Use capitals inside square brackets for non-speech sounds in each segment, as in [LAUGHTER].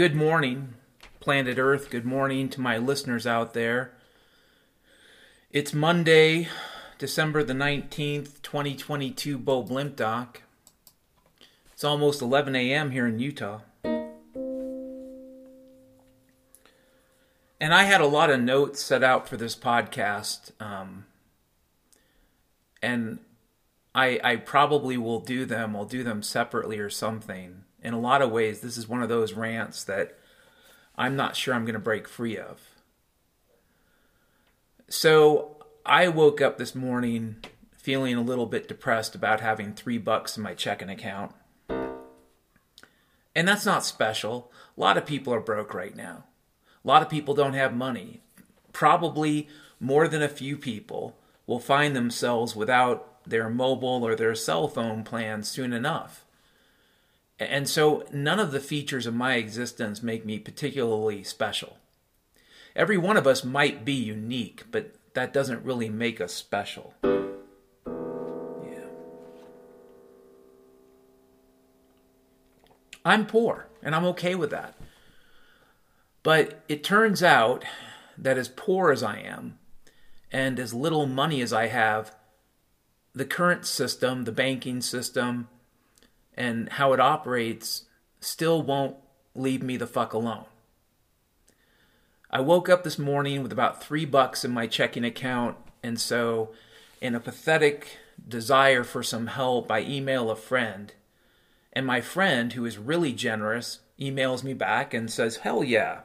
good morning, planet Earth. Good morning to my listeners out there. It's Monday, December the 19th, 2022, Bo Blimp Doc. It's almost 11 a.m. here in Utah. And I had a lot of notes set out for this podcast. Um, and I, I probably will do them. I'll do them separately or something. In a lot of ways, this is one of those rants that I'm not sure I'm going to break free of. So I woke up this morning feeling a little bit depressed about having three bucks in my checking account. And that's not special. A lot of people are broke right now. A lot of people don't have money. Probably more than a few people will find themselves without their mobile or their cell phone plan soon enough. And so none of the features of my existence make me particularly special. Every one of us might be unique, but that doesn't really make us special. Yeah. I'm poor, and I'm okay with that. But it turns out that as poor as I am, and as little money as I have, the current system, the banking system, and how it operates still won't leave me the fuck alone. I woke up this morning with about three bucks in my checking account, and so, in a pathetic desire for some help, I email a friend. And my friend, who is really generous, emails me back and says, Hell yeah,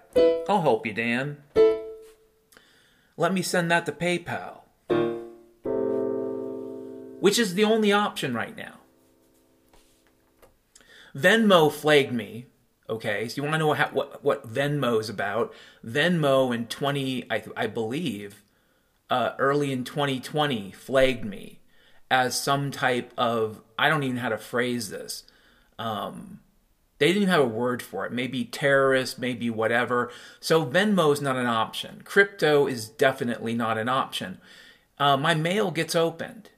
I'll help you, Dan. Let me send that to PayPal which is the only option right now. Venmo flagged me. Okay, so you want to know what what Venmo is about? Venmo in twenty, I, I believe, uh, early in 2020, flagged me as some type of I don't even know how to phrase this. Um, they didn't even have a word for it. Maybe terrorist, maybe whatever. So Venmo is not an option. Crypto is definitely not an option. Uh, my mail gets opened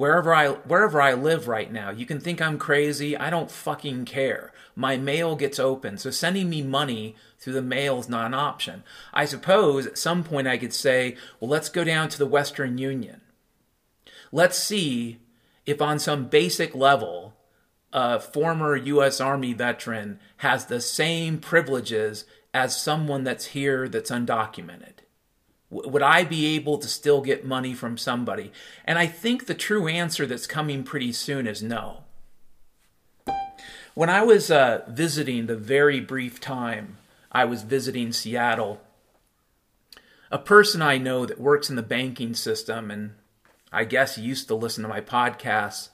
wherever I wherever I live right now. You can think I'm crazy. I don't fucking care. My mail gets open, so sending me money through the mail is not an option. I suppose at some point I could say, well, let's go down to the Western Union. Let's see if on some basic level a former U.S. Army veteran has the same privileges as someone that's here that's undocumented. Would I be able to still get money from somebody? And I think the true answer that's coming pretty soon is no. When I was uh, visiting the very brief time I was visiting Seattle, a person I know that works in the banking system and I guess used to listen to my podcasts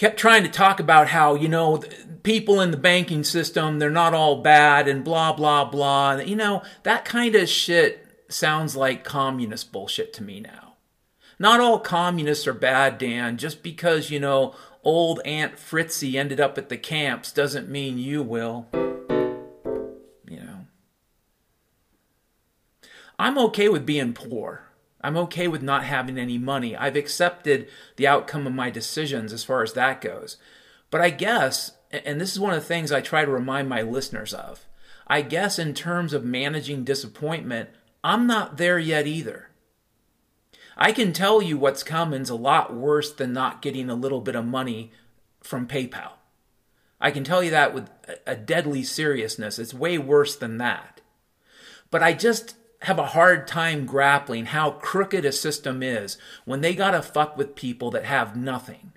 kept trying to talk about how you know people in the banking system they're not all bad and blah blah blah. You know that kind of shit sounds like communist bullshit to me now. Not all communists are bad dan. Just because you know old aunt fritzy ended up at the camps doesn't mean you will. You know. I'm okay with being poor I'm okay with not having any money. I've accepted the outcome of my decisions as far as that goes. But I guess, and this is one of the things I try to remind my listeners of, I guess in terms of managing disappointment, I'm not there yet either. I can tell you what's coming's a lot worse than not getting a little bit of money from PayPal. I can tell you that with a deadly seriousness. It's way worse than that. But I just have a hard time grappling how crooked a system is when they gotta fuck with people that have nothing.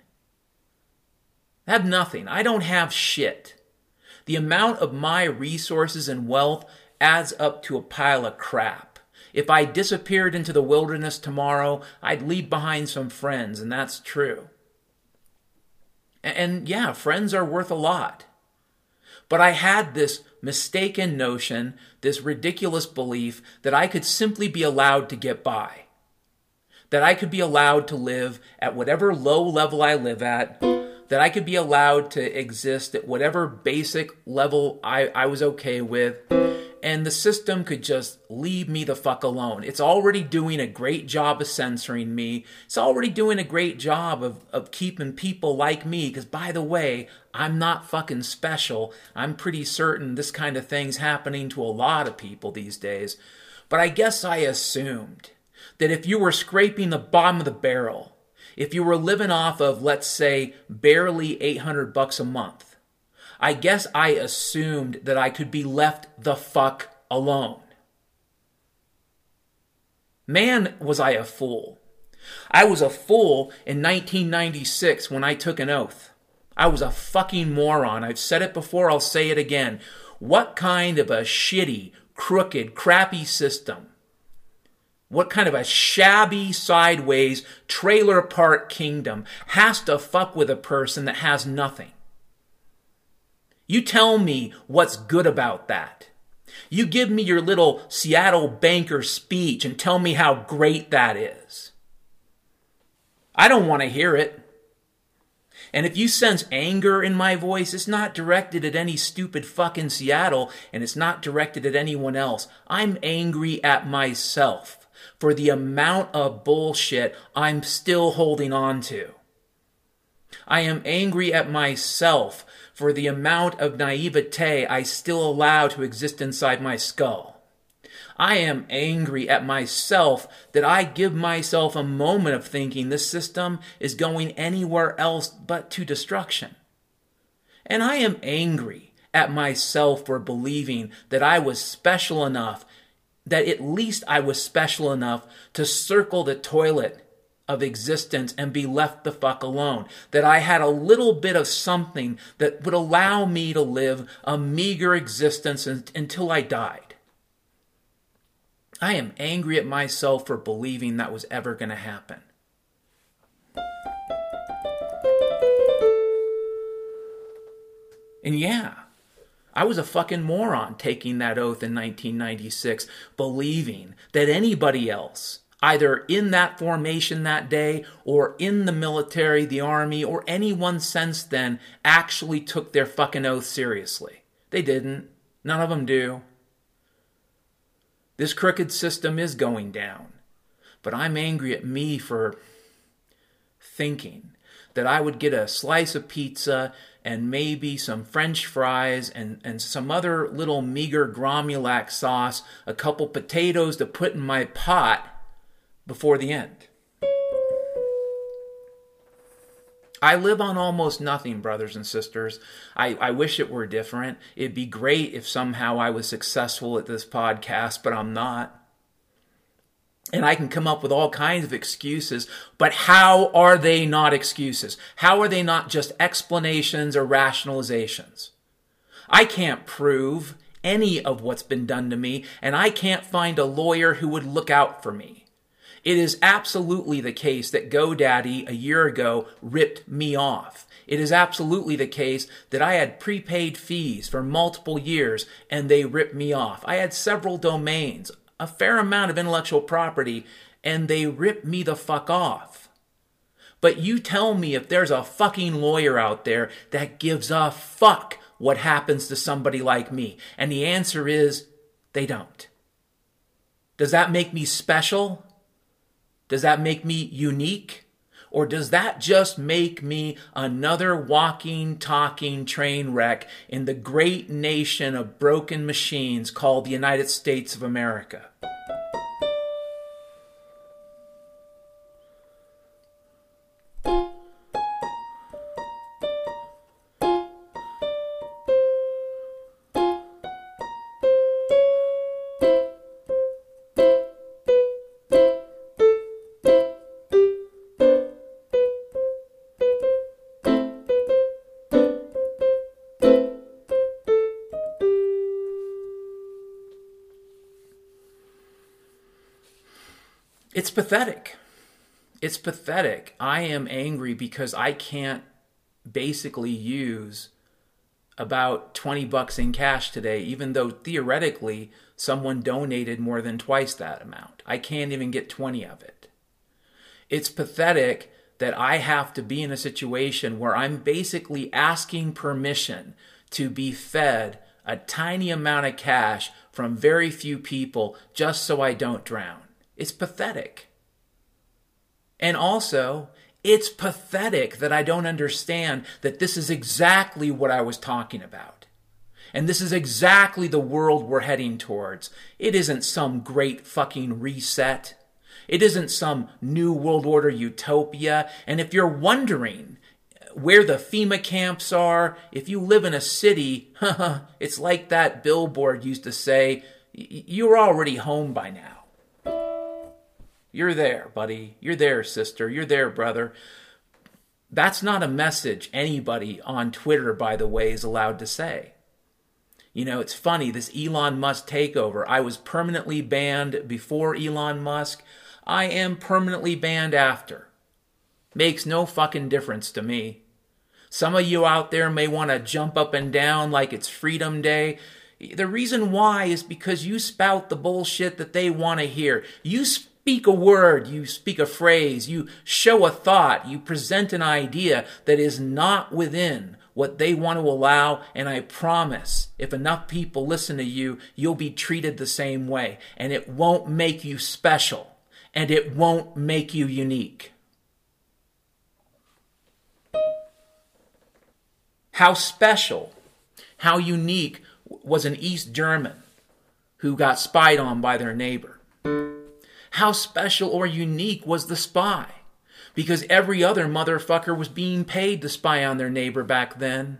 Have nothing. I don't have shit. The amount of my resources and wealth adds up to a pile of crap. If I disappeared into the wilderness tomorrow, I'd leave behind some friends, and that's true. And yeah, friends are worth a lot. But I had this mistaken notion, this ridiculous belief that I could simply be allowed to get by. That I could be allowed to live at whatever low level I live at that I could be allowed to exist at whatever basic level I, I was okay with, and the system could just leave me the fuck alone. It's already doing a great job of censoring me. It's already doing a great job of, of keeping people like me, because by the way, I'm not fucking special. I'm pretty certain this kind of thing's happening to a lot of people these days. But I guess I assumed that if you were scraping the bottom of the barrel, if you were living off of, let's say, barely 800 bucks a month, I guess I assumed that I could be left the fuck alone. Man, was I a fool. I was a fool in 1996 when I took an oath. I was a fucking moron. I've said it before, I'll say it again. What kind of a shitty, crooked, crappy system what kind of a shabby, sideways, trailer park kingdom has to fuck with a person that has nothing? You tell me what's good about that. You give me your little Seattle banker speech and tell me how great that is. I don't want to hear it. And if you sense anger in my voice, it's not directed at any stupid fucking Seattle and it's not directed at anyone else. I'm angry at myself for the amount of bullshit I'm still holding on to. I am angry at myself for the amount of naivete I still allow to exist inside my skull. I am angry at myself that I give myself a moment of thinking this system is going anywhere else but to destruction. And I am angry at myself for believing that I was special enough that at least I was special enough to circle the toilet of existence and be left the fuck alone. That I had a little bit of something that would allow me to live a meager existence until I died. I am angry at myself for believing that was ever going to happen. And yeah, I was a fucking moron taking that oath in 1996, believing that anybody else, either in that formation that day or in the military, the army, or anyone since then, actually took their fucking oath seriously. They didn't. None of them do. This crooked system is going down. But I'm angry at me for thinking that I would get a slice of pizza and maybe some french fries and, and some other little meager gromulac sauce, a couple potatoes to put in my pot before the end. I live on almost nothing, brothers and sisters. I, I wish it were different. It'd be great if somehow I was successful at this podcast, but I'm not. And I can come up with all kinds of excuses, but how are they not excuses? How are they not just explanations or rationalizations? I can't prove any of what's been done to me, and I can't find a lawyer who would look out for me. It is absolutely the case that GoDaddy a year ago ripped me off. It is absolutely the case that I had prepaid fees for multiple years and they ripped me off. I had several domains a fair amount of intellectual property and they rip me the fuck off. But you tell me if there's a fucking lawyer out there that gives a fuck what happens to somebody like me. And the answer is they don't. Does that make me special? Does that make me unique? Or does that just make me another walking, talking train wreck in the great nation of broken machines called the United States of America? Pathetic. It's pathetic. I am angry because I can't basically use about 20 bucks in cash today, even though theoretically someone donated more than twice that amount. I can't even get 20 of it. It's pathetic that I have to be in a situation where I'm basically asking permission to be fed a tiny amount of cash from very few people just so I don't drown. It's pathetic. And also, it's pathetic that I don't understand that this is exactly what I was talking about. And this is exactly the world we're heading towards. It isn't some great fucking reset. It isn't some new world order utopia. And if you're wondering where the FEMA camps are, if you live in a city, [LAUGHS] it's like that billboard used to say, you're already home by now. You're there, buddy. You're there, sister. You're there, brother. That's not a message anybody on Twitter, by the way, is allowed to say. You know, it's funny, this Elon Musk takeover. I was permanently banned before Elon Musk. I am permanently banned after. Makes no fucking difference to me. Some of you out there may want to jump up and down like it's Freedom Day. The reason why is because you spout the bullshit that they want to hear. You speak a word, you speak a phrase, you show a thought, you present an idea that is not within what they want to allow, and I promise if enough people listen to you, you'll be treated the same way, and it won't make you special, and it won't make you unique. How special, how unique was an East German who got spied on by their neighbor? How special or unique was the spy? Because every other motherfucker was being paid to spy on their neighbor back then.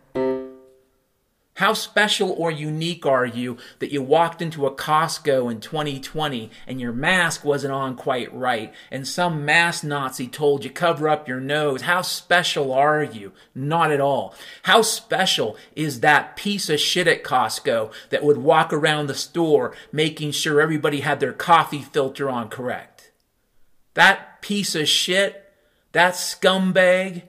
How special or unique are you that you walked into a Costco in 2020 and your mask wasn't on quite right and some mask Nazi told you cover up your nose? How special are you? Not at all. How special is that piece of shit at Costco that would walk around the store making sure everybody had their coffee filter on correct? That piece of shit, that scumbag,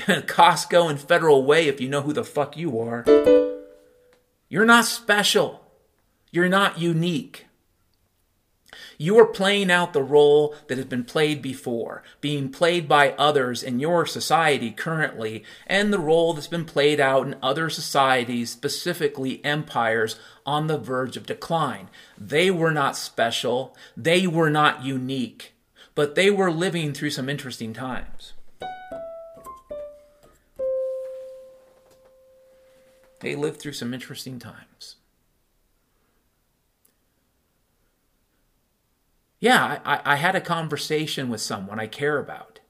[LAUGHS] Costco and Federal Way if you know who the fuck you are. You're not special. You're not unique. You are playing out the role that has been played before, being played by others in your society currently, and the role that's been played out in other societies, specifically empires, on the verge of decline. They were not special, they were not unique, but they were living through some interesting times. They lived through some interesting times. Yeah, I, I had a conversation with someone I care about.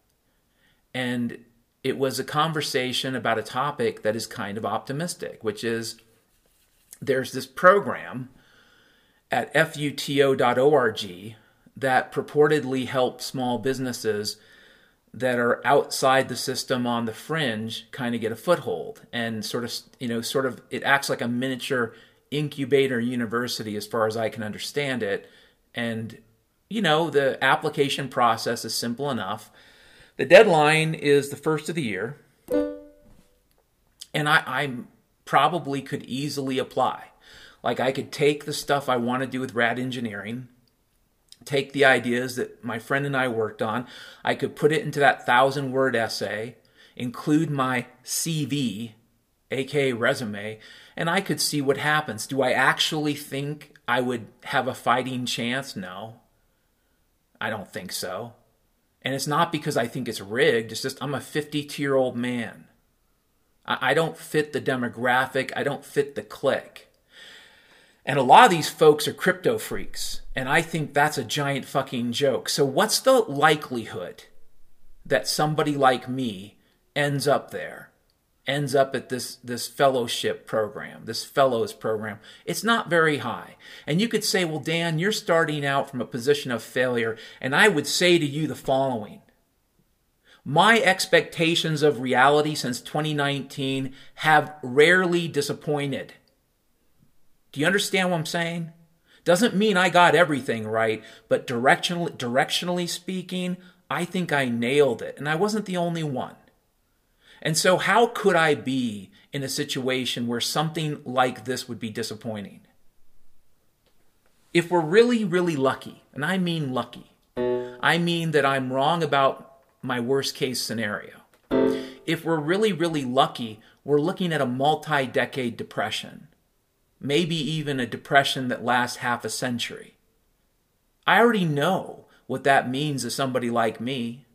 And it was a conversation about a topic that is kind of optimistic, which is there's this program at futo.org that purportedly helps small businesses that are outside the system on the fringe kind of get a foothold. And sort of you know sort of it acts like a miniature incubator university as far as I can understand it. And you know the application process is simple enough. The deadline is the first of the year. And I I probably could easily apply. Like I could take the stuff I want to do with rad engineering take the ideas that my friend and I worked on. I could put it into that thousand word essay, include my CV, aka resume, and I could see what happens. Do I actually think I would have a fighting chance? No. I don't think so. And it's not because I think it's rigged, it's just I'm a 52 year old man. I don't fit the demographic, I don't fit the clique. And a lot of these folks are crypto freaks. And I think that's a giant fucking joke. So, what's the likelihood that somebody like me ends up there, ends up at this, this fellowship program, this fellows program? It's not very high. And you could say, well, Dan, you're starting out from a position of failure. And I would say to you the following my expectations of reality since 2019 have rarely disappointed. Do you understand what I'm saying? Doesn't mean I got everything right, but directionally, directionally speaking, I think I nailed it, and I wasn't the only one. And so, how could I be in a situation where something like this would be disappointing? If we're really, really lucky, and I mean lucky, I mean that I'm wrong about my worst case scenario. If we're really, really lucky, we're looking at a multi decade depression, maybe even a depression that lasts half a century. I already know what that means to somebody like me.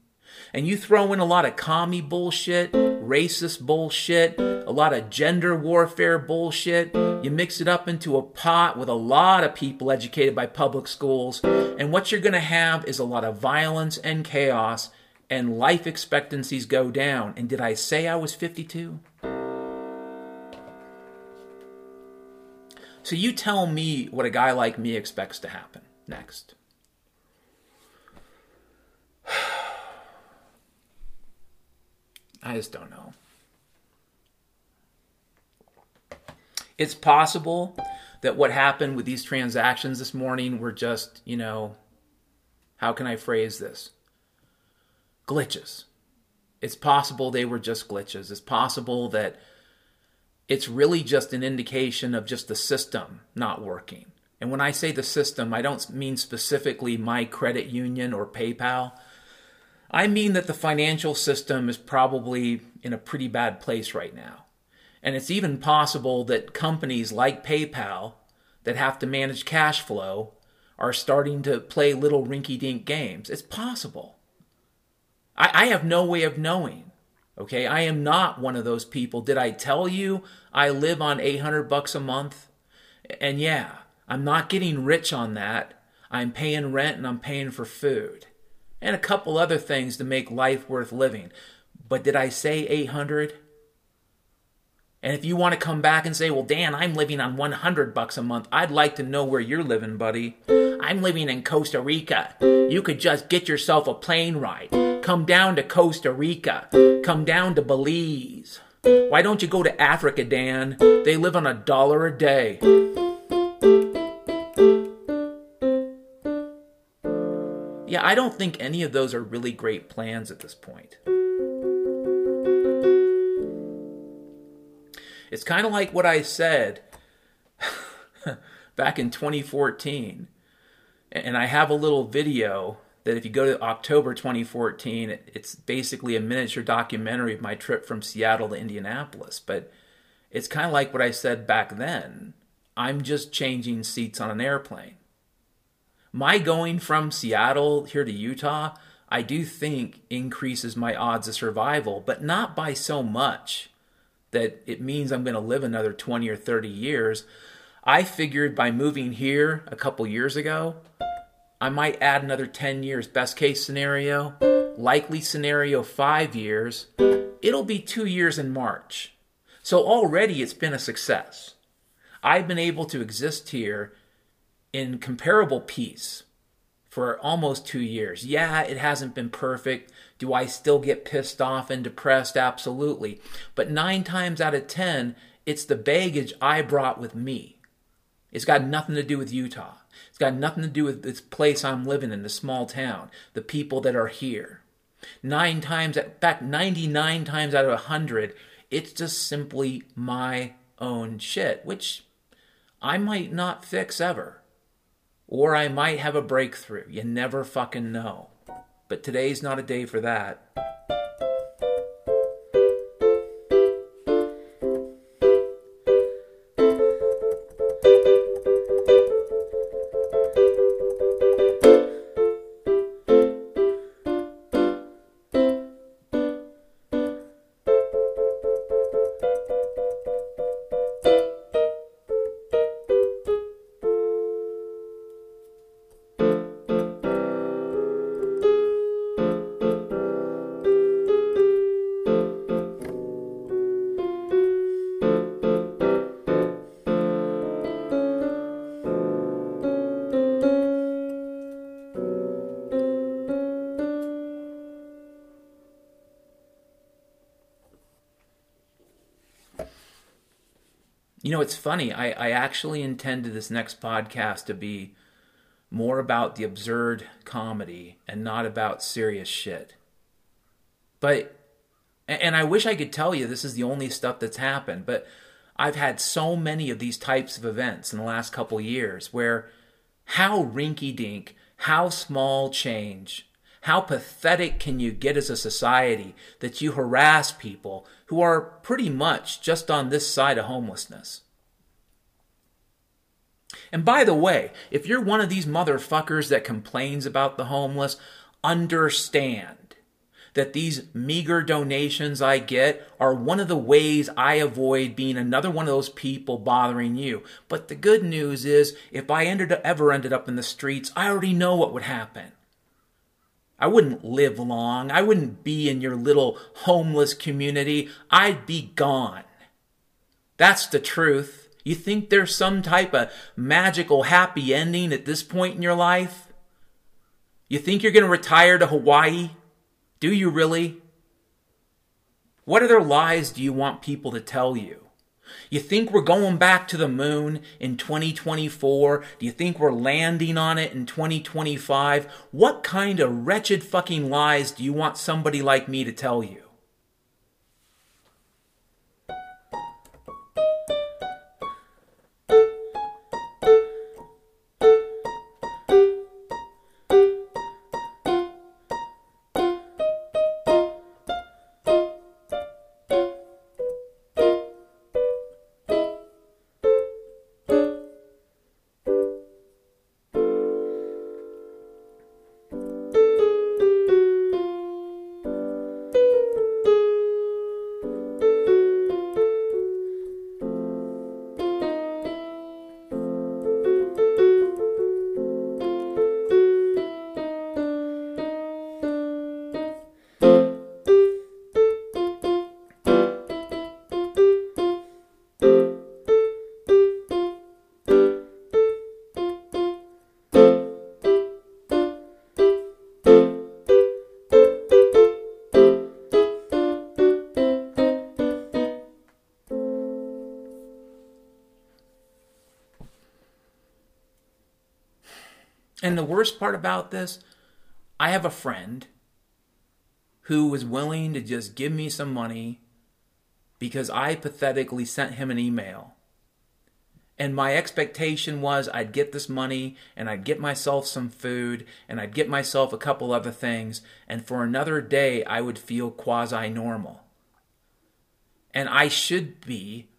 And you throw in a lot of commie bullshit, racist bullshit, a lot of gender warfare bullshit. You mix it up into a pot with a lot of people educated by public schools. And what you're going to have is a lot of violence and chaos, and life expectancies go down. And did I say I was 52? So you tell me what a guy like me expects to happen next. [SIGHS] I just don't know. It's possible that what happened with these transactions this morning were just, you know, how can I phrase this? Glitches. It's possible they were just glitches. It's possible that it's really just an indication of just the system not working. And when I say the system, I don't mean specifically my credit union or PayPal. I mean that the financial system is probably in a pretty bad place right now. And it's even possible that companies like PayPal that have to manage cash flow are starting to play little rinky dink games. It's possible. I, I, have no way of knowing. Okay, I am not one of those people. Did I tell you I live on 800 bucks a month? And yeah, I'm not getting rich on that. I'm paying rent and I'm paying for food and a couple other things to make life worth living. But did I say 800? And if you want to come back and say, "Well, Dan, I'm living on 100 bucks a month." I'd like to know where you're living, buddy. I'm living in Costa Rica. You could just get yourself a plane ride. Come down to Costa Rica. Come down to Belize. Why don't you go to Africa, Dan? They live on a dollar a day. Yeah, I don't think any of those are really great plans at this point. It's kind of like what I said [LAUGHS] back in 2014. And I have a little video that if you go to October 2014, it's basically a miniature documentary of my trip from Seattle to Indianapolis. But it's kind of like what I said back then. I'm just changing seats on an airplane my going from Seattle here to Utah, I do think increases my odds of survival, but not by so much that it means I'm going to live another 20 or 30 years. I figured by moving here a couple years ago, I might add another 10 years. Best case scenario, likely scenario, five years. It'll be two years in March. So already it's been a success. I've been able to exist here in comparable peace for almost two years. Yeah, it hasn't been perfect. Do I still get pissed off and depressed? Absolutely. But nine times out of ten, it's the baggage I brought with me. It's got nothing to do with Utah. It's got nothing to do with this place I'm living in, the small town, the people that are here. Nine times, in fact, 99 times out of 100, it's just simply my own shit, which I might not fix ever. Or I might have a breakthrough. You never fucking know. But today's not a day for that. You know, it's funny. I, I actually intended this next podcast to be more about the absurd comedy and not about serious shit. But, and I wish I could tell you this is the only stuff that's happened, but I've had so many of these types of events in the last couple years where how rinky dink, how small change, How pathetic can you get as a society that you harass people who are pretty much just on this side of homelessness? And by the way, if you're one of these motherfuckers that complains about the homeless, understand that these meager donations I get are one of the ways I avoid being another one of those people bothering you. But the good news is, if I ended up, ever ended up in the streets, I already know what would happen. I wouldn't live long. I wouldn't be in your little homeless community. I'd be gone. That's the truth. You think there's some type of magical happy ending at this point in your life? You think you're going to retire to Hawaii? Do you really? What other lies do you want people to tell you? You think we're going back to the moon in 2024? Do you think we're landing on it in 2025? What kind of wretched fucking lies do you want somebody like me to tell you? Worst part about this, I have a friend who was willing to just give me some money because I pathetically sent him an email. And my expectation was I'd get this money and I'd get myself some food and I'd get myself a couple other things, and for another day I would feel quasi normal. And I should be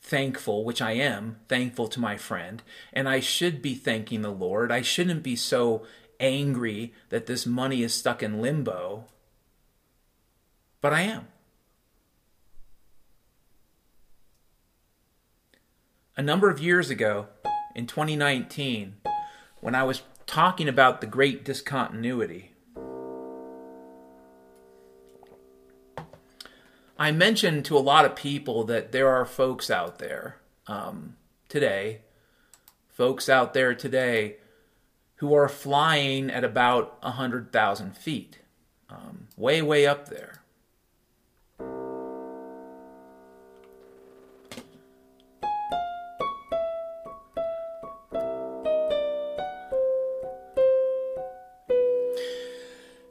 thankful, which I am thankful to my friend, and I should be thanking the Lord. I shouldn't be so angry that this money is stuck in limbo, but I am. A number of years ago, in 2019, when I was talking about the great discontinuity, I mentioned to a lot of people that there are folks out there um, today, folks out there today who are flying at about 100,000 feet, um, way, way up there.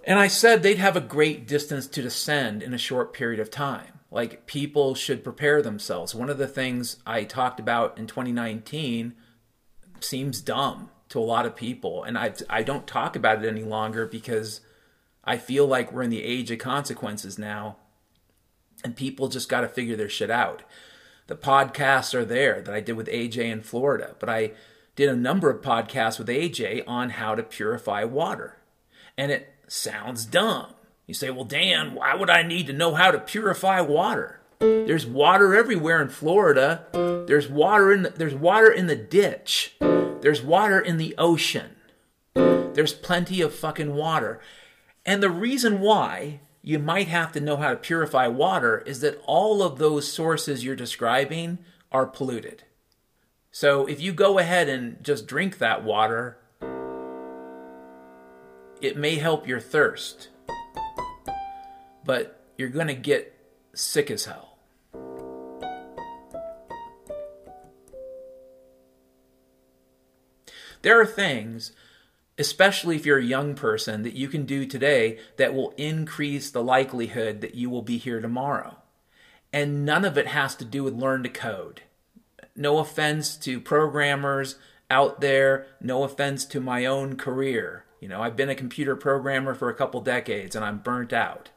And I said they'd have a great distance to descend in a short period of time. Like people should prepare themselves. One of the things I talked about in 2019 seems dumb to a lot of people, and I I don't talk about it any longer because I feel like we're in the age of consequences now, and people just got to figure their shit out. The podcasts are there that I did with AJ in Florida, but I did a number of podcasts with AJ on how to purify water, and it sounds dumb. You say, well, Dan, why would I need to know how to purify water? There's water everywhere in Florida. There's water in the, there's water in the ditch. There's water in the ocean. There's plenty of fucking water. And the reason why you might have to know how to purify water is that all of those sources you're describing are polluted. So if you go ahead and just drink that water, it may help your thirst, but you're going to get sick as hell. There are things, especially if you're a young person, that you can do today that will increase the likelihood that you will be here tomorrow. And none of it has to do with learn to code. No offense to programmers out there, no offense to my own career You know, I've been a computer programmer for a couple decades and I'm burnt out.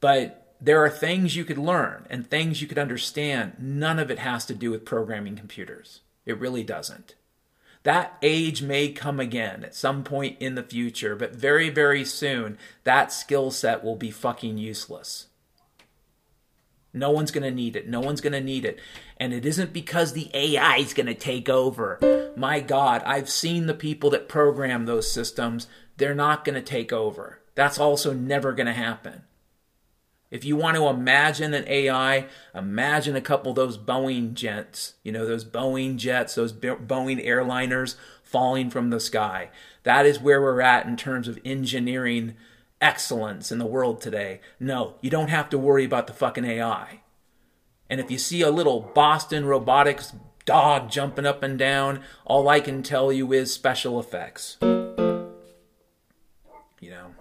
But there are things you could learn and things you could understand. None of it has to do with programming computers. It really doesn't. That age may come again at some point in the future, but very, very soon, that skill set will be fucking useless. No one's going to need it. No one's going to need it. And it isn't because the AI is going to take over. My God, I've seen the people that program those systems. They're not going to take over. That's also never going to happen. If you want to imagine an AI, imagine a couple of those Boeing jets, you know, those Boeing jets, those Boeing airliners falling from the sky. That is where we're at in terms of engineering excellence in the world today. No, you don't have to worry about the fucking AI. And if you see a little Boston robotics dog jumping up and down, all I can tell you is special effects. You know.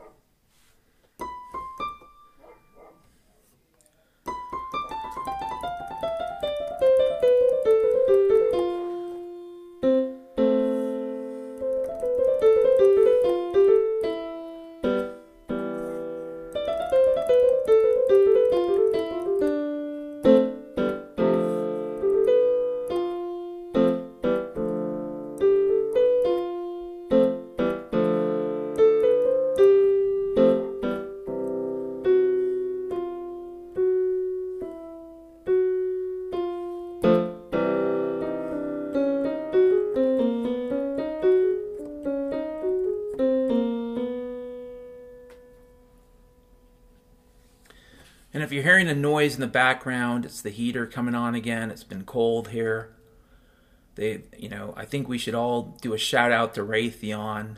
You're hearing a noise in the background, it's the heater coming on again. It's been cold here. They, you know, I think we should all do a shout out to Raytheon,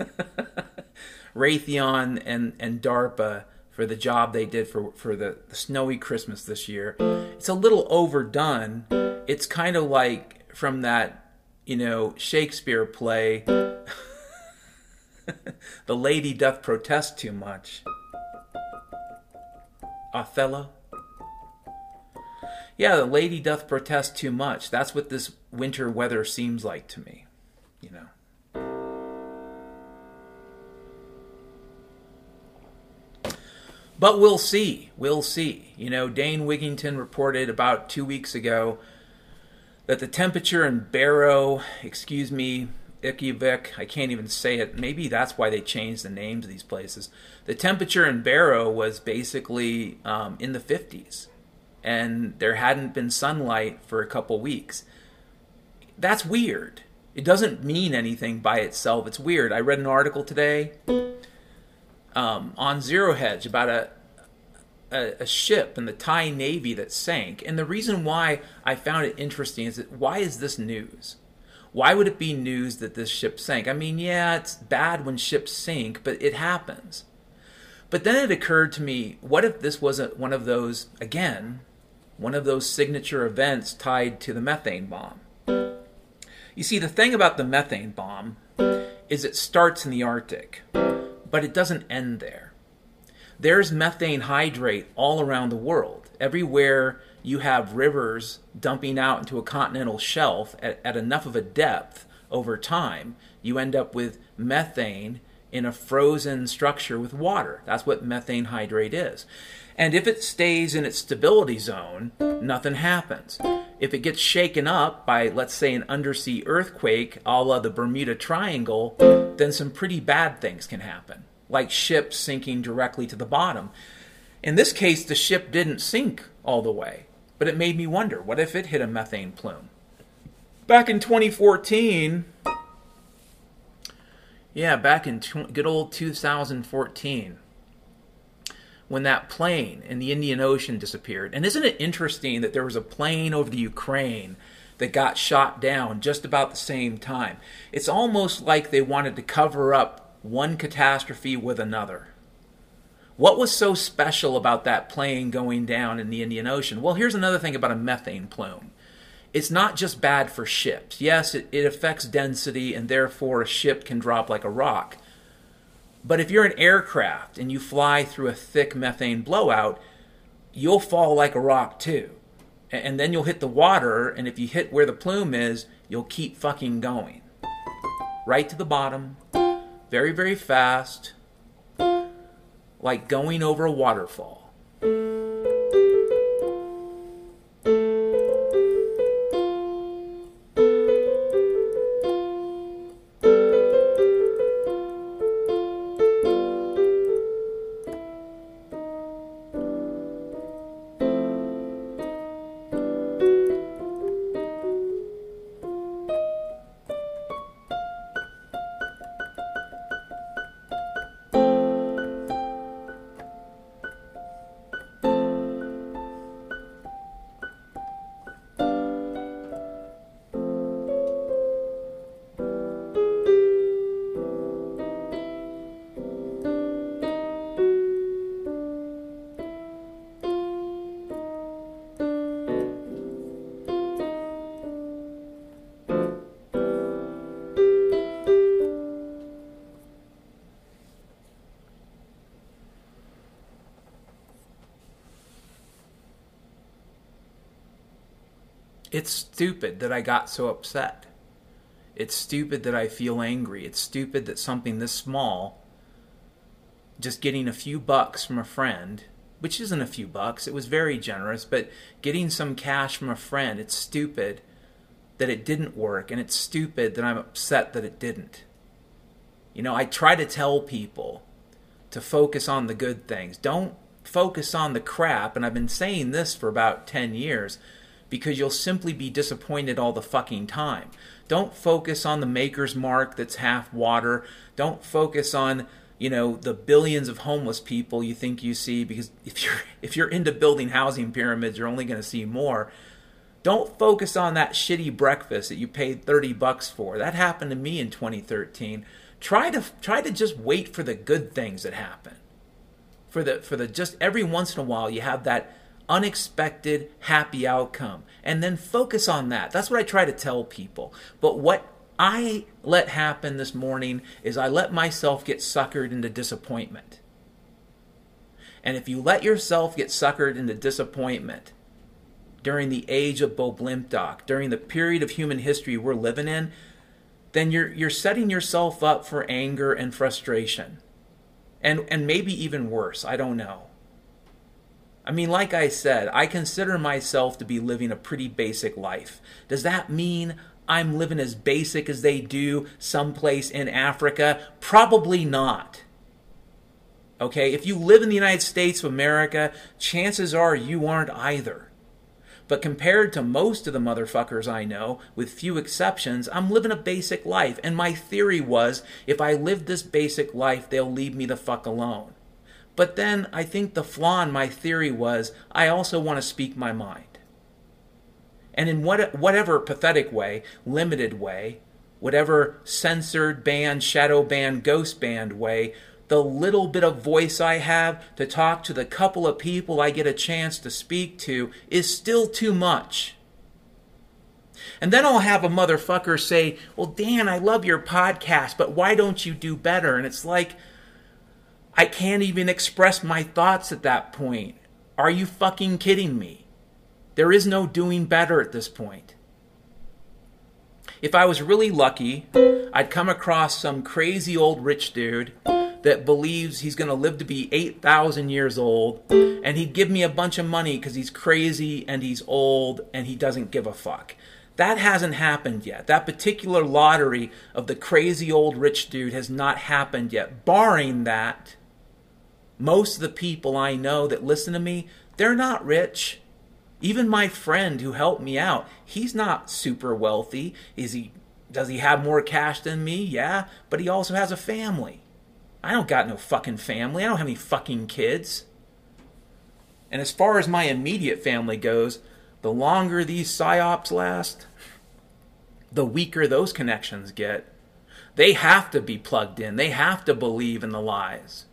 [LAUGHS] Raytheon and and DARPA for the job they did for for the, the snowy Christmas this year. It's a little overdone. It's kind of like from that, you know, Shakespeare play. [LAUGHS] the lady doth protest too much. Othello? Yeah, the lady doth protest too much. That's what this winter weather seems like to me, you know. But we'll see. We'll see. You know, Dane Wigington reported about two weeks ago that the temperature in Barrow, excuse me, Reykjavik. I can't even say it. Maybe that's why they changed the names of these places. The temperature in Barrow was basically um, in the 50s, and there hadn't been sunlight for a couple weeks. That's weird. It doesn't mean anything by itself. It's weird. I read an article today um, on Zero Hedge about a, a, a ship in the Thai Navy that sank, and the reason why I found it interesting is that why is this news? Why would it be news that this ship sank? I mean, yeah, it's bad when ships sink, but it happens. But then it occurred to me what if this wasn't one of those, again, one of those signature events tied to the methane bomb? You see, the thing about the methane bomb is it starts in the Arctic, but it doesn't end there. There's methane hydrate all around the world. Everywhere you have rivers dumping out into a continental shelf at, at enough of a depth over time, you end up with methane in a frozen structure with water. That's what methane hydrate is. And if it stays in its stability zone, nothing happens. If it gets shaken up by, let's say, an undersea earthquake a la the Bermuda Triangle, then some pretty bad things can happen, like ships sinking directly to the bottom. In this case, the ship didn't sink all the way. But it made me wonder what if it hit a methane plume? Back in 2014, yeah, back in good old 2014, when that plane in the Indian Ocean disappeared. And isn't it interesting that there was a plane over the Ukraine that got shot down just about the same time? It's almost like they wanted to cover up one catastrophe with another. What was so special about that plane going down in the Indian Ocean? Well, here's another thing about a methane plume. It's not just bad for ships. Yes, it, it affects density, and therefore a ship can drop like a rock. But if you're an aircraft and you fly through a thick methane blowout, you'll fall like a rock too. And then you'll hit the water, and if you hit where the plume is, you'll keep fucking going. Right to the bottom, very, very fast, like going over a waterfall. It's stupid that I got so upset. It's stupid that I feel angry. It's stupid that something this small, just getting a few bucks from a friend, which isn't a few bucks, it was very generous, but getting some cash from a friend, it's stupid that it didn't work, and it's stupid that I'm upset that it didn't. You know, I try to tell people to focus on the good things. Don't focus on the crap, and I've been saying this for about 10 years because you'll simply be disappointed all the fucking time. Don't focus on the maker's mark that's half water. Don't focus on, you know, the billions of homeless people you think you see because if you're if you're into building housing pyramids, you're only going to see more. Don't focus on that shitty breakfast that you paid 30 bucks for. That happened to me in 2013. Try to try to just wait for the good things that happen. For the for the just every once in a while you have that unexpected happy outcome and then focus on that. That's what I try to tell people. But what I let happen this morning is I let myself get suckered into disappointment. And if you let yourself get suckered into disappointment during the age of Bo Blimpdock, during the period of human history we're living in, then you're you're setting yourself up for anger and frustration. And and maybe even worse, I don't know. I mean, like I said, I consider myself to be living a pretty basic life. Does that mean I'm living as basic as they do someplace in Africa? Probably not. Okay, if you live in the United States of America, chances are you aren't either. But compared to most of the motherfuckers I know, with few exceptions, I'm living a basic life. And my theory was if I live this basic life, they'll leave me the fuck alone. But then I think the flaw in my theory was I also want to speak my mind. And in what, whatever pathetic way, limited way, whatever censored, banned, shadow banned, ghost banned way, the little bit of voice I have to talk to the couple of people I get a chance to speak to is still too much. And then I'll have a motherfucker say, Well, Dan, I love your podcast, but why don't you do better? And it's like, I can't even express my thoughts at that point. Are you fucking kidding me? There is no doing better at this point. If I was really lucky, I'd come across some crazy old rich dude that believes he's going to live to be 8,000 years old, and he'd give me a bunch of money because he's crazy and he's old and he doesn't give a fuck. That hasn't happened yet. That particular lottery of the crazy old rich dude has not happened yet. Barring that, most of the people I know that listen to me, they're not rich. Even my friend who helped me out, he's not super wealthy. Is he does he have more cash than me? Yeah, but he also has a family. I don't got no fucking family. I don't have any fucking kids. And as far as my immediate family goes, the longer these psyops last, the weaker those connections get. They have to be plugged in. They have to believe in the lies.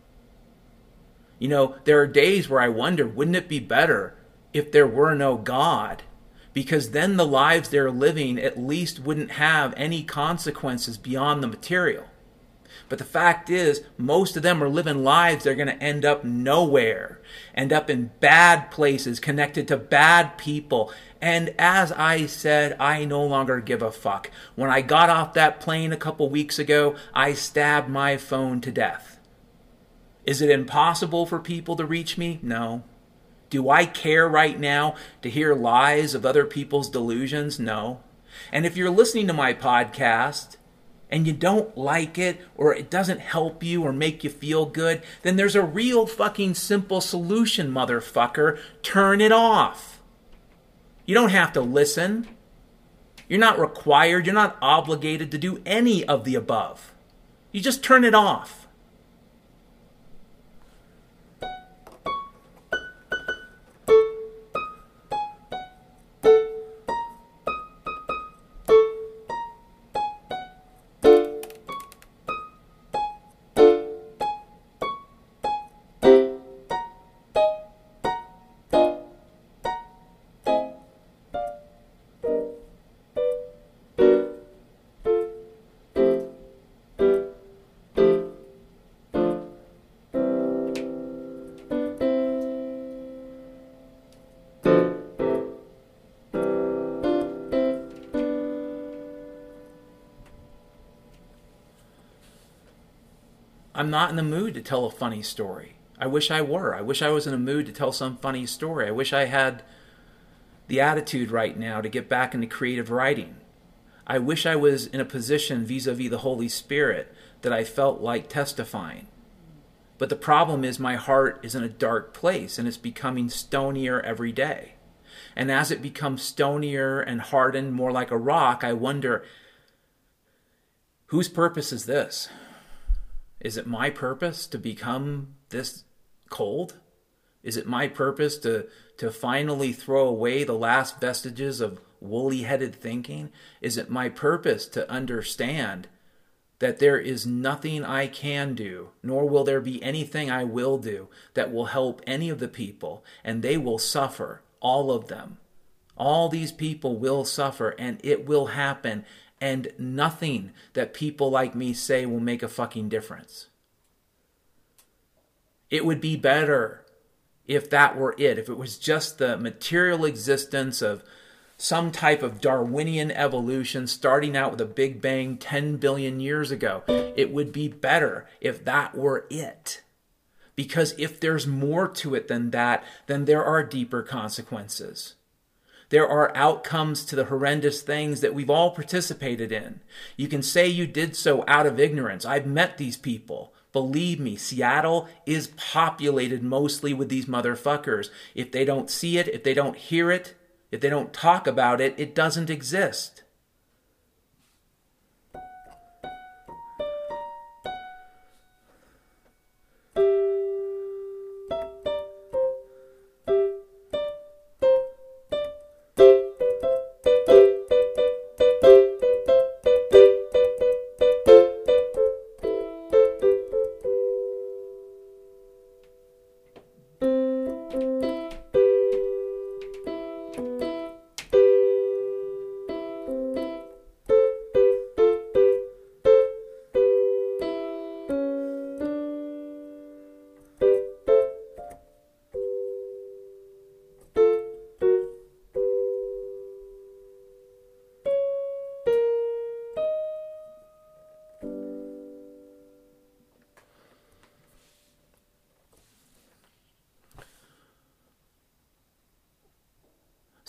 You know, there are days where I wonder wouldn't it be better if there were no God? Because then the lives they're living at least wouldn't have any consequences beyond the material. But the fact is, most of them are living lives they're going to end up nowhere, end up in bad places, connected to bad people. And as I said, I no longer give a fuck. When I got off that plane a couple weeks ago, I stabbed my phone to death. Is it impossible for people to reach me? No. Do I care right now to hear lies of other people's delusions? No. And if you're listening to my podcast and you don't like it or it doesn't help you or make you feel good, then there's a real fucking simple solution, motherfucker. Turn it off. You don't have to listen. You're not required, you're not obligated to do any of the above. You just turn it off. I'm not in the mood to tell a funny story. I wish I were. I wish I was in a mood to tell some funny story. I wish I had the attitude right now to get back into creative writing. I wish I was in a position vis a vis the Holy Spirit that I felt like testifying. But the problem is, my heart is in a dark place and it's becoming stonier every day. And as it becomes stonier and hardened more like a rock, I wonder whose purpose is this? Is it my purpose to become this cold? Is it my purpose to, to finally throw away the last vestiges of woolly headed thinking? Is it my purpose to understand that there is nothing I can do, nor will there be anything I will do that will help any of the people, and they will suffer, all of them. All these people will suffer, and it will happen, and nothing that people like me say will make a fucking difference. It would be better if that were it, if it was just the material existence of some type of Darwinian evolution starting out with a Big Bang 10 billion years ago. It would be better if that were it. Because if there's more to it than that, then there are deeper consequences. There are outcomes to the horrendous things that we've all participated in. You can say you did so out of ignorance. I've met these people. Believe me, Seattle is populated mostly with these motherfuckers. If they don't see it, if they don't hear it, if they don't talk about it, it doesn't exist.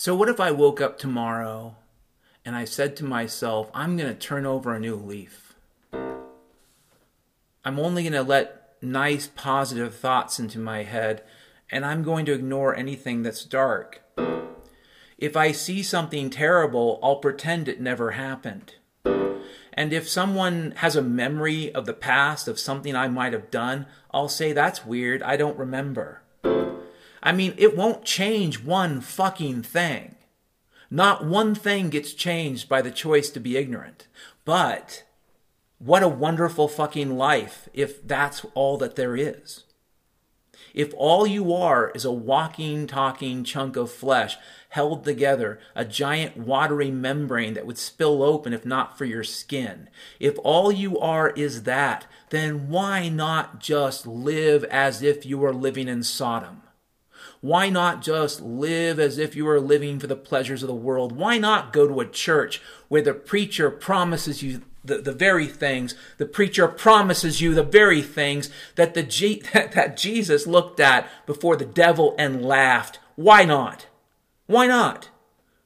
So, what if I woke up tomorrow and I said to myself, I'm going to turn over a new leaf? I'm only going to let nice, positive thoughts into my head, and I'm going to ignore anything that's dark. If I see something terrible, I'll pretend it never happened. And if someone has a memory of the past of something I might have done, I'll say, That's weird, I don't remember. I mean, it won't change one fucking thing. Not one thing gets changed by the choice to be ignorant. But what a wonderful fucking life if that's all that there is. If all you are is a walking, talking chunk of flesh held together, a giant watery membrane that would spill open if not for your skin, if all you are is that, then why not just live as if you were living in Sodom? Why not just live as if you were living for the pleasures of the world? Why not go to a church where the preacher promises you the, the very things, the preacher promises you the very things that, the G, [LAUGHS] that, that Jesus looked at before the devil and laughed. Why not? Why not?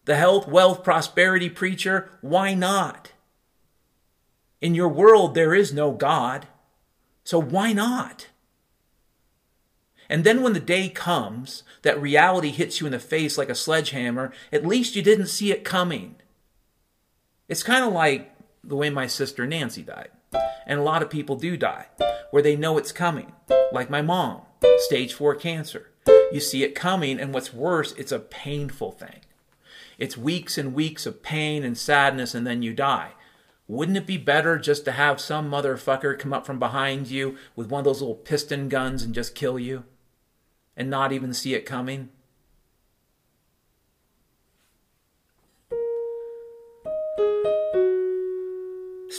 The health, wealth, prosperity preacher, why not? In your world, there is no God. So why not? And then when the day comes that reality hits you in the face like a sledgehammer, at least you didn't see it coming. It's kind of like the way my sister Nancy died. And a lot of people do die, where they know it's coming, like my mom, stage 4 cancer. You see it coming, and what's worse, it's a painful thing. It's weeks and weeks of pain and sadness, and then you die. Wouldn't it be better just to have some motherfucker come up from behind you with one of those little piston guns and just kill you? And not even see it coming?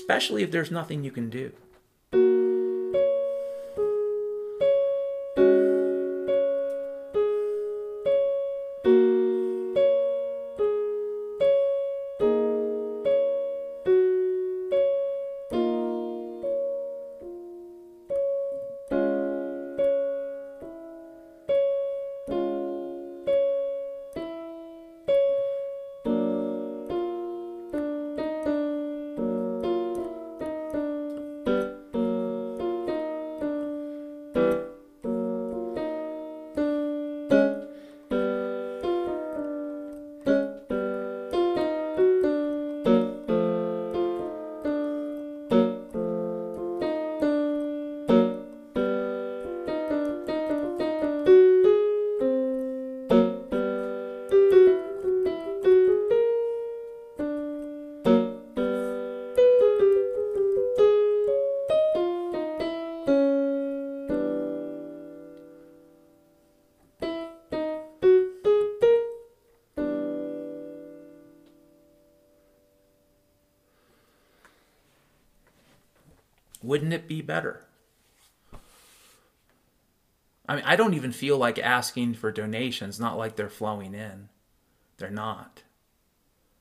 especially if there's nothing you can do. Wouldn't it be better? I mean, I don't even feel like asking for donations, not like they're flowing in. They're not.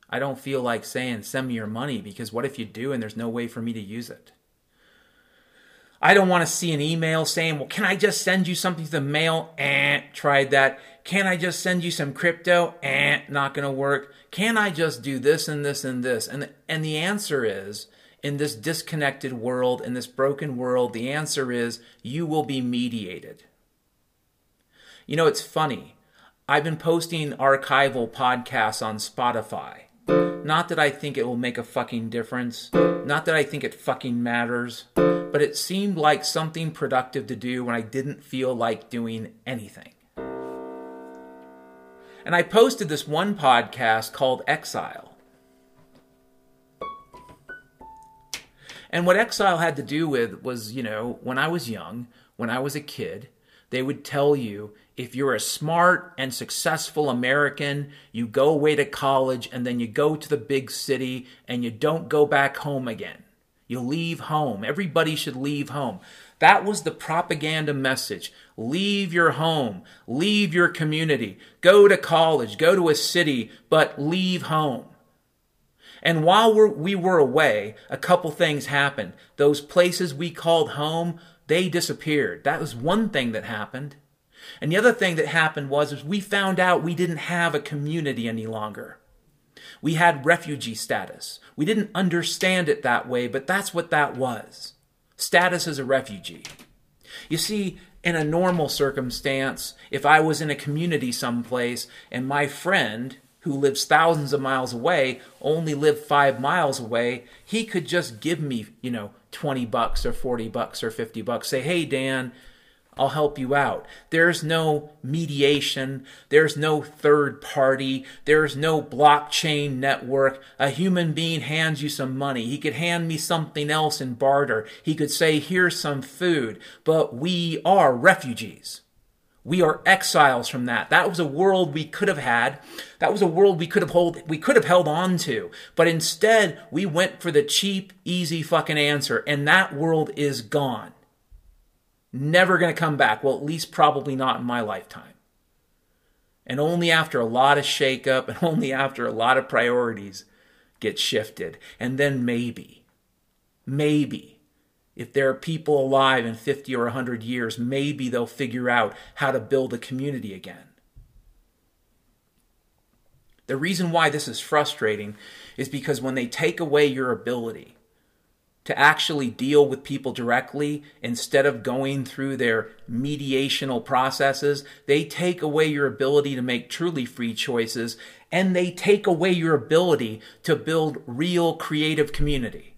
I don't feel like saying, send me your money, because what if you do and there's no way for me to use it? I don't want to see an email saying, well, can I just send you something to the mail? Eh, tried that. Can I just send you some crypto? Eh, not going to work. Can I just do this and this and this? And, and the answer is, in this disconnected world, in this broken world, the answer is you will be mediated. You know, it's funny. I've been posting archival podcasts on Spotify. Not that I think it will make a fucking difference, not that I think it fucking matters, but it seemed like something productive to do when I didn't feel like doing anything. And I posted this one podcast called Exile. And what exile had to do with was, you know, when I was young, when I was a kid, they would tell you if you're a smart and successful American, you go away to college and then you go to the big city and you don't go back home again. You leave home. Everybody should leave home. That was the propaganda message. Leave your home, leave your community, go to college, go to a city, but leave home. And while we're, we were away, a couple things happened. Those places we called home, they disappeared. That was one thing that happened. And the other thing that happened was is we found out we didn't have a community any longer. We had refugee status. We didn't understand it that way, but that's what that was. Status as a refugee. You see, in a normal circumstance, if I was in a community someplace and my friend who lives thousands of miles away only live five miles away, he could just give me, you know, 20 bucks or 40 bucks or 50 bucks. Say, hey, Dan, I'll help you out. There's no mediation. There's no third party. There's no blockchain network. A human being hands you some money. He could hand me something else in barter. He could say, here's some food. But we are refugees. We are exiles from that. That was a world we could have had. That was a world we could have hold we could have held on to. But instead, we went for the cheap, easy fucking answer, and that world is gone. Never going to come back. Well, at least probably not in my lifetime. And only after a lot of shakeup and [LAUGHS] only after a lot of priorities get shifted. And then maybe, maybe if there are people alive in 50 or 100 years, maybe they'll figure out how to build a community again. The reason why this is frustrating is because when they take away your ability to actually deal with people directly instead of going through their mediational processes, they take away your ability to make truly free choices and they take away your ability to build real creative community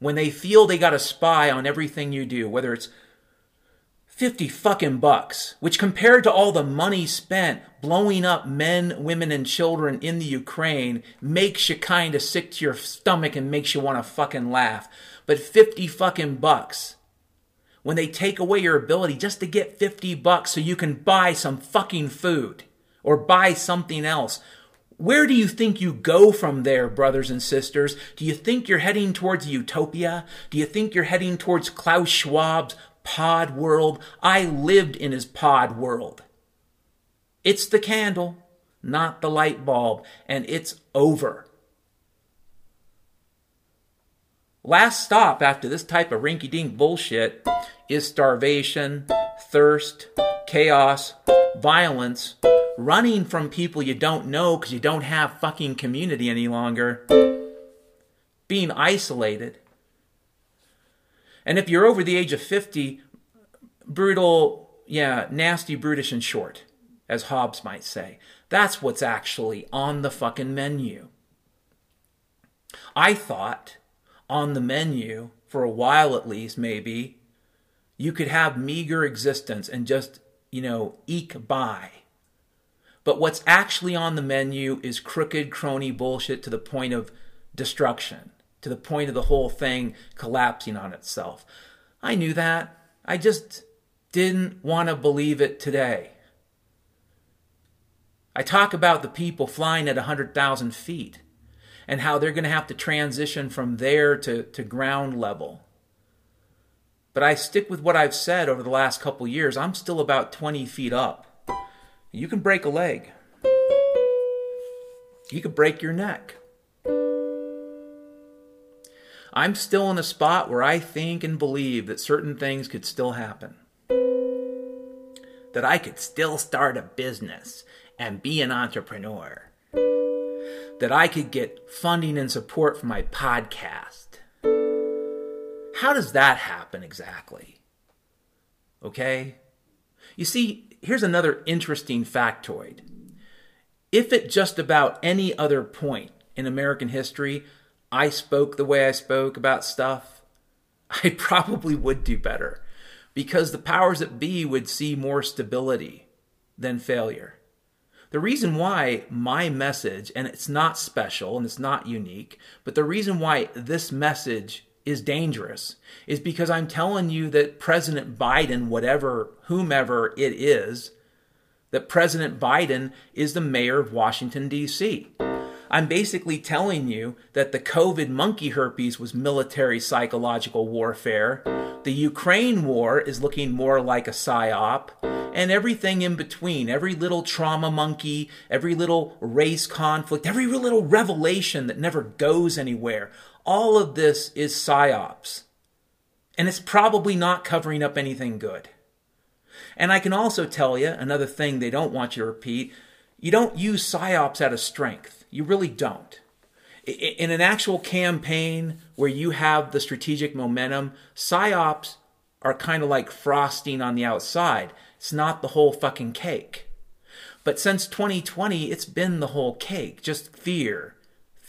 when they feel they got a spy on everything you do, whether it's 50 fucking bucks, which compared to all the money spent blowing up men, women, and children in the Ukraine makes you kind of sick to your stomach and makes you want to fucking laugh. But 50 fucking bucks. When they take away your ability just to get 50 bucks so you can buy some fucking food or buy something else where do you think you go from there, brothers and sisters? Do you think you're heading towards utopia? Do you think you're heading towards Klaus Schwab's pod world? I lived in his pod world. It's the candle, not the light bulb, and it's over. Last stop after this type of rinky dink bullshit is starvation, thirst, chaos, violence, running from people you don't know because you don't have fucking community any longer, being isolated. And if you're over the age of 50, brutal, yeah, nasty, brutish, and short, as Hobbes might say. That's what's actually on the fucking menu. I thought on the menu, for a while at least, maybe, you could have meager existence and just, you know, eke by. But what's actually on the menu is crooked crony bullshit to the point of destruction, to the point of the whole thing collapsing on itself. I knew that. I just didn't want to believe it today. I talk about the people flying at 100,000 feet and how they're going to have to transition from there to, to ground level. But I stick with what I've said over the last couple years. I'm still about 20 feet up. You can break a leg. You could break your neck. I'm still in a spot where I think and believe that certain things could still happen. That I could still start a business and be an entrepreneur. That I could get funding and support for my podcast. How does that happen exactly? Okay? You see, here's another interesting factoid. If at just about any other point in American history I spoke the way I spoke about stuff, [LAUGHS] I probably would do better because the powers that be would see more stability than failure. The reason why my message, and it's not special and it's not unique, but the reason why this message is dangerous is because I'm telling you that President Biden, whatever, whomever it is, that President Biden is the mayor of Washington, D.C. I'm basically telling you that the COVID monkey herpes was military psychological warfare. The Ukraine war is looking more like a psyop. And everything in between, every little trauma monkey, every little race conflict, every little revelation that never goes anywhere, all of this is psyops. And it's probably not covering up anything good. And I can also tell you another thing they don't want you to repeat you don't use psyops out of strength. You really don't. In an actual campaign where you have the strategic momentum, psyops are kind of like frosting on the outside. It's not the whole fucking cake. But since 2020, it's been the whole cake. Just fear,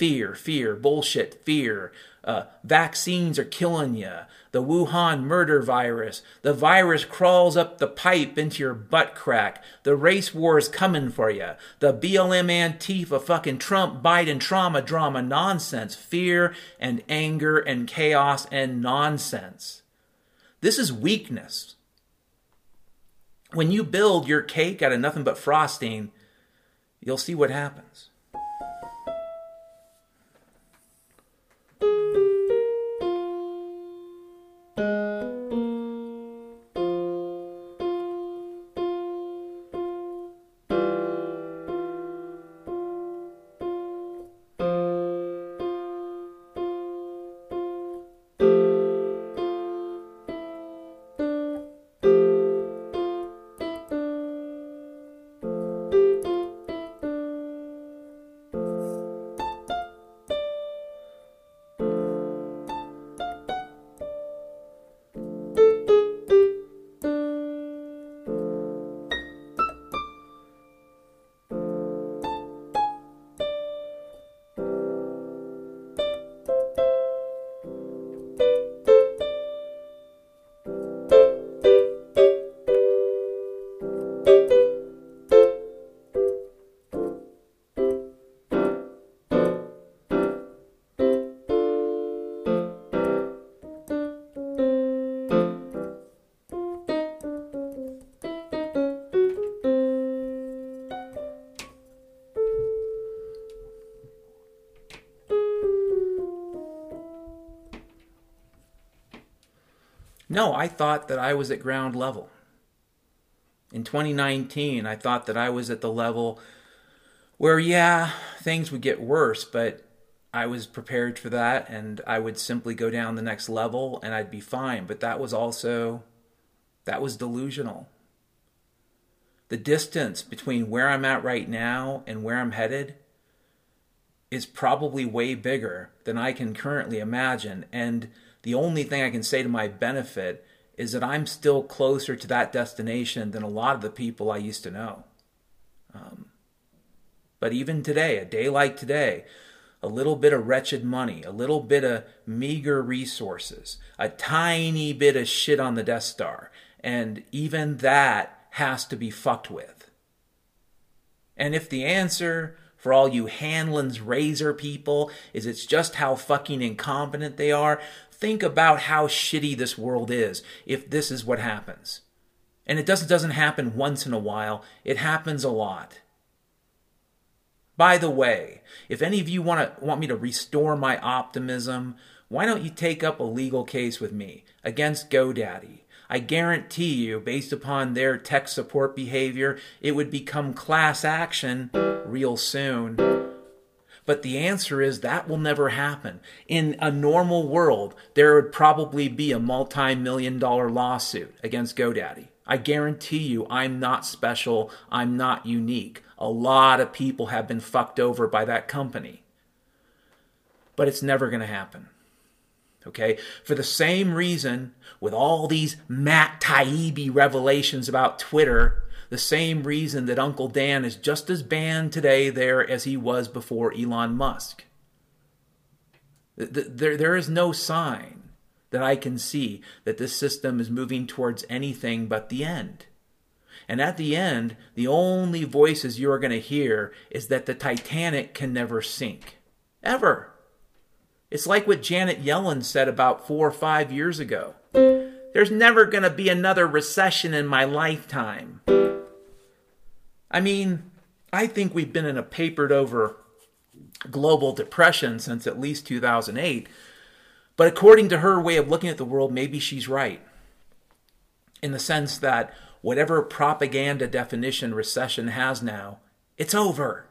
fear, fear, bullshit, fear. Uh, vaccines are killing you. The Wuhan murder virus. The virus crawls up the pipe into your butt crack. The race war is coming for you. The BLM Antifa fucking Trump Biden trauma drama nonsense. Fear and anger and chaos and nonsense. This is weakness. when you build your cake out of nothing but frosting, you'll see what happens. No, I thought that I was at ground level. In 2019, I thought that I was at the level where, yeah, things would get worse, but I was prepared for that and I would simply go down the next level and I'd be fine. But that was also, that was delusional. The distance between where I'm at right now and where I'm headed is probably way bigger than I can currently imagine. And the only thing I can say to my benefit is that I'm still closer to that destination than a lot of the people I used to know. Um, but even today, a day like today, a little bit of wretched money, a little bit of meager resources, a tiny bit of shit on the Death Star, and even that has to be fucked with. And if the answer for all you Hanlon's razor people is it's just how fucking incompetent they are, think about how shitty this world is if this is what happens. And it doesn't, doesn't happen once in a while, it happens a lot. By the way, if any of you want to want me to restore my optimism, why don't you take up a legal case with me against GoDaddy? I guarantee you, based upon their tech support behavior, it would become class action real soon. But the answer is that will never happen. In a normal world, there would probably be a multi million dollar lawsuit against GoDaddy. I guarantee you, I'm not special. I'm not unique. A lot of people have been fucked over by that company. But it's never going to happen. Okay? For the same reason, with all these Matt Taibbi revelations about Twitter, the same reason that Uncle Dan is just as banned today there as he was before Elon Musk. There, there is no sign that I can see that this system is moving towards anything but the end. And at the end, the only voices you are going to hear is that the Titanic can never sink. Ever. It's like what Janet Yellen said about four or five years ago. There's never going to be another recession in my lifetime. I mean, I think we've been in a papered over global depression since at least 2008. But according to her way of looking at the world, maybe she's right. In the sense that whatever propaganda definition recession has now, it's over.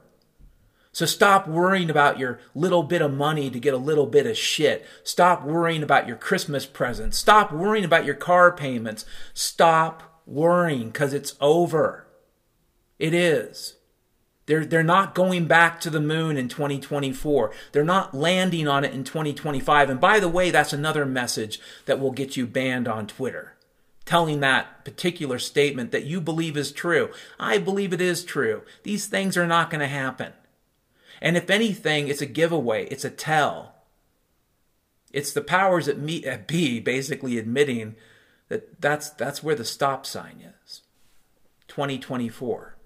So stop worrying about your little bit of money to get a little bit of shit. Stop worrying about your Christmas presents. Stop worrying about your car payments. Stop worrying because it's over. It is. They're, they're not going back to the moon in 2024. They're not landing on it in 2025. And by the way, that's another message that will get you banned on Twitter. Telling that particular statement that you believe is true. I believe it is true. These things are not going to happen. And if anything, it's a giveaway, it's a tell. It's the powers that be basically admitting that that's, that's where the stop sign is 2024.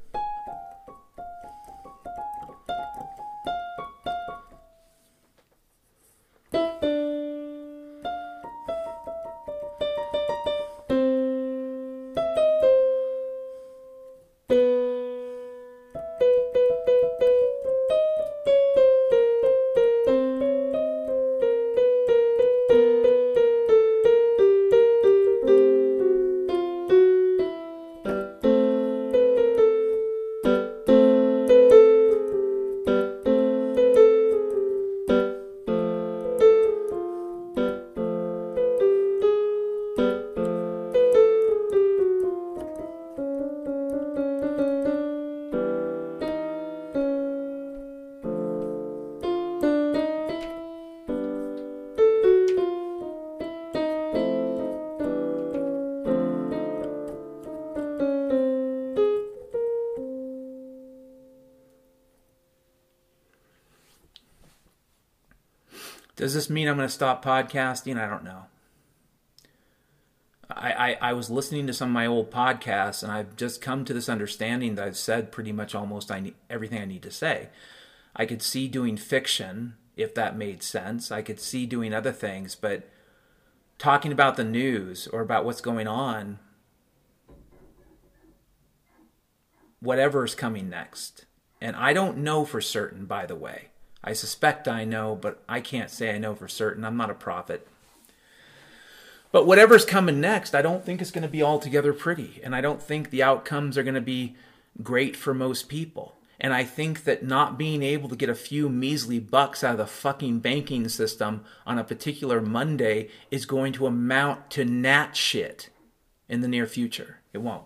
This mean I'm going to stop podcasting? I don't know. I, I, I, was listening to some of my old podcasts, and I've just come to this understanding that I've said pretty much almost I need, everything I need to say. I could see doing fiction if that made sense. I could see doing other things, but talking about the news or about what's going on, whatever is coming next. And I don't know for certain, by the way. I suspect I know, but I can't say I know for certain. I'm not a prophet. But whatever's coming next, I don't think it's going to be altogether pretty. And I don't think the outcomes are going to be great for most people. And I think that not being able to get a few measly bucks out of the fucking banking system on a particular Monday is going to amount to nat shit in the near future. It won't.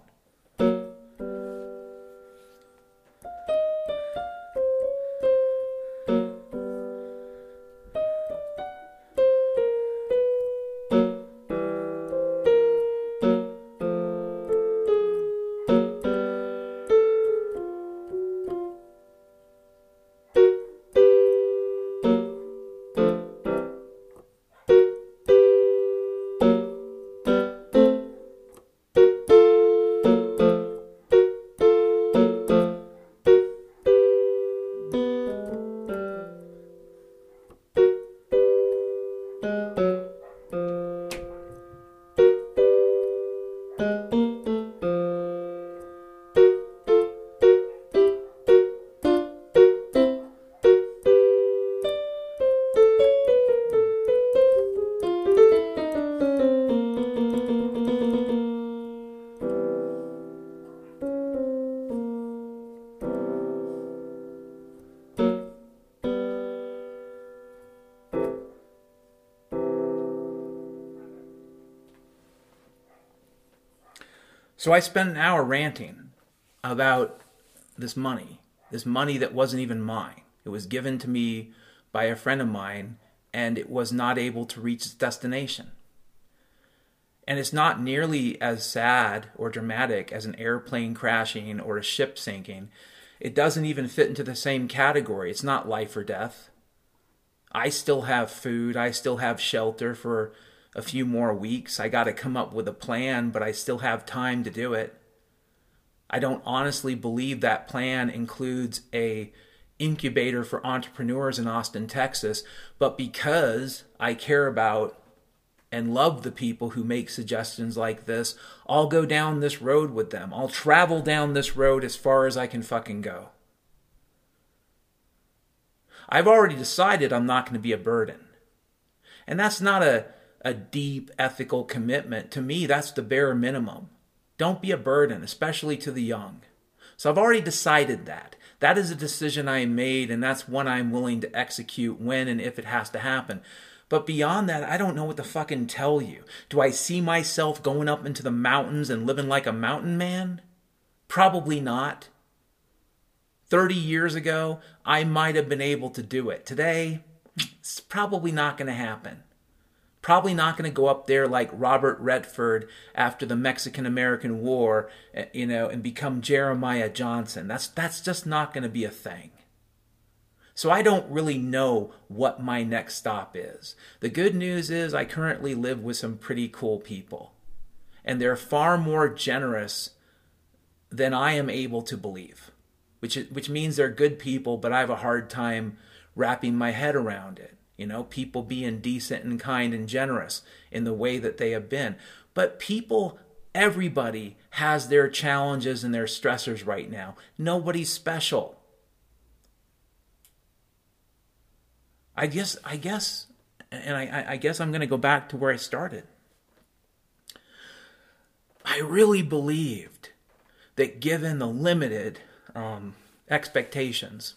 So I spent an hour ranting about this money, this money that wasn't even mine. It was given to me by a friend of mine, and it was not able to reach its destination. And it's not nearly as sad or dramatic as an airplane crashing or a ship sinking. It doesn't even fit into the same category. It's not life or death. I still have food, I still have shelter for a few more weeks. I got to come up with a plan, but I still have time to do it. I don't honestly believe that plan includes a incubator for entrepreneurs in Austin, Texas, but because I care about and love the people who make suggestions like this, I'll go down this road with them. I'll travel down this road as far as I can fucking go. I've already decided I'm not going to be a burden. And that's not a a deep ethical commitment. To me, that's the bare minimum. Don't be a burden, especially to the young. So I've already decided that. That is a decision I made, and that's one I'm willing to execute when and if it has to happen. But beyond that, I don't know what to fucking tell you. Do I see myself going up into the mountains and living like a mountain man? Probably not. 30 years ago, I might have been able to do it. Today, it's probably not going to happen. Probably not going to go up there like Robert Redford after the Mexican American War, eh, you know, and become Jeremiah Johnson. That's that's just not going to be a thing. So I don't really know what my next stop is. The good news is I currently live with some pretty cool people. And they're far more generous than I am able to believe. Which which means they're good people, but I have a hard time wrapping my head around it. You know, people being decent and kind and generous in the way that they have been. But people, everybody has their challenges and their stressors right now. Nobody's special. I guess, I guess, and I, I guess I'm going to go back to where I started. I really believed that given the limited um, expectations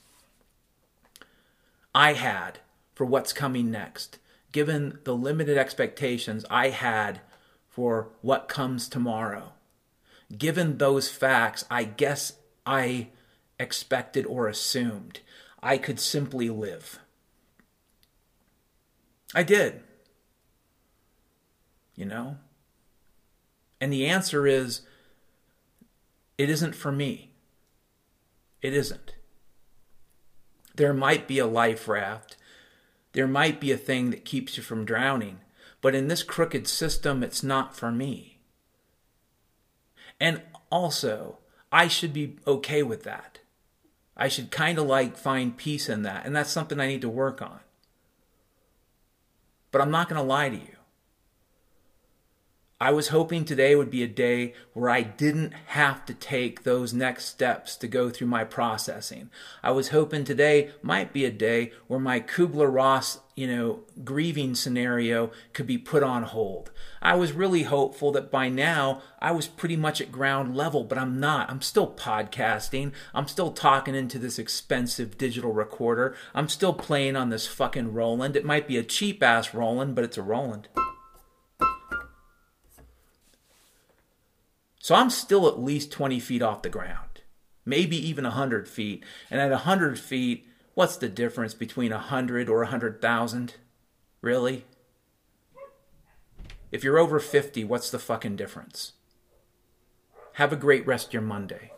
I had for what's coming next, given the limited expectations I had for what comes tomorrow. Given those facts, I guess I expected or assumed I could simply live. I did. You know? And the answer is it isn't for me. It isn't. There might be a life raft there might be a thing that keeps you from drowning, but in this crooked system, it's not for me. And also, I should be okay with that. I should kind of like find peace in that, and that's something I need to work on. But I'm not going to lie to you. I was hoping today would be a day where I didn't have to take those next steps to go through my processing. I was hoping today might be a day where my Kubler Ross, you know, grieving scenario could be put on hold. I was really hopeful that by now I was pretty much at ground level, but I'm not. I'm still podcasting. I'm still talking into this expensive digital recorder. I'm still playing on this fucking Roland. It might be a cheap ass Roland, but it's a Roland. So I'm still at least 20 feet off the ground, maybe even 100 feet. And at 100 feet, what's the difference between 100 or 100,000? Really? If you're over 50, what's the fucking difference? Have a great rest of your Monday.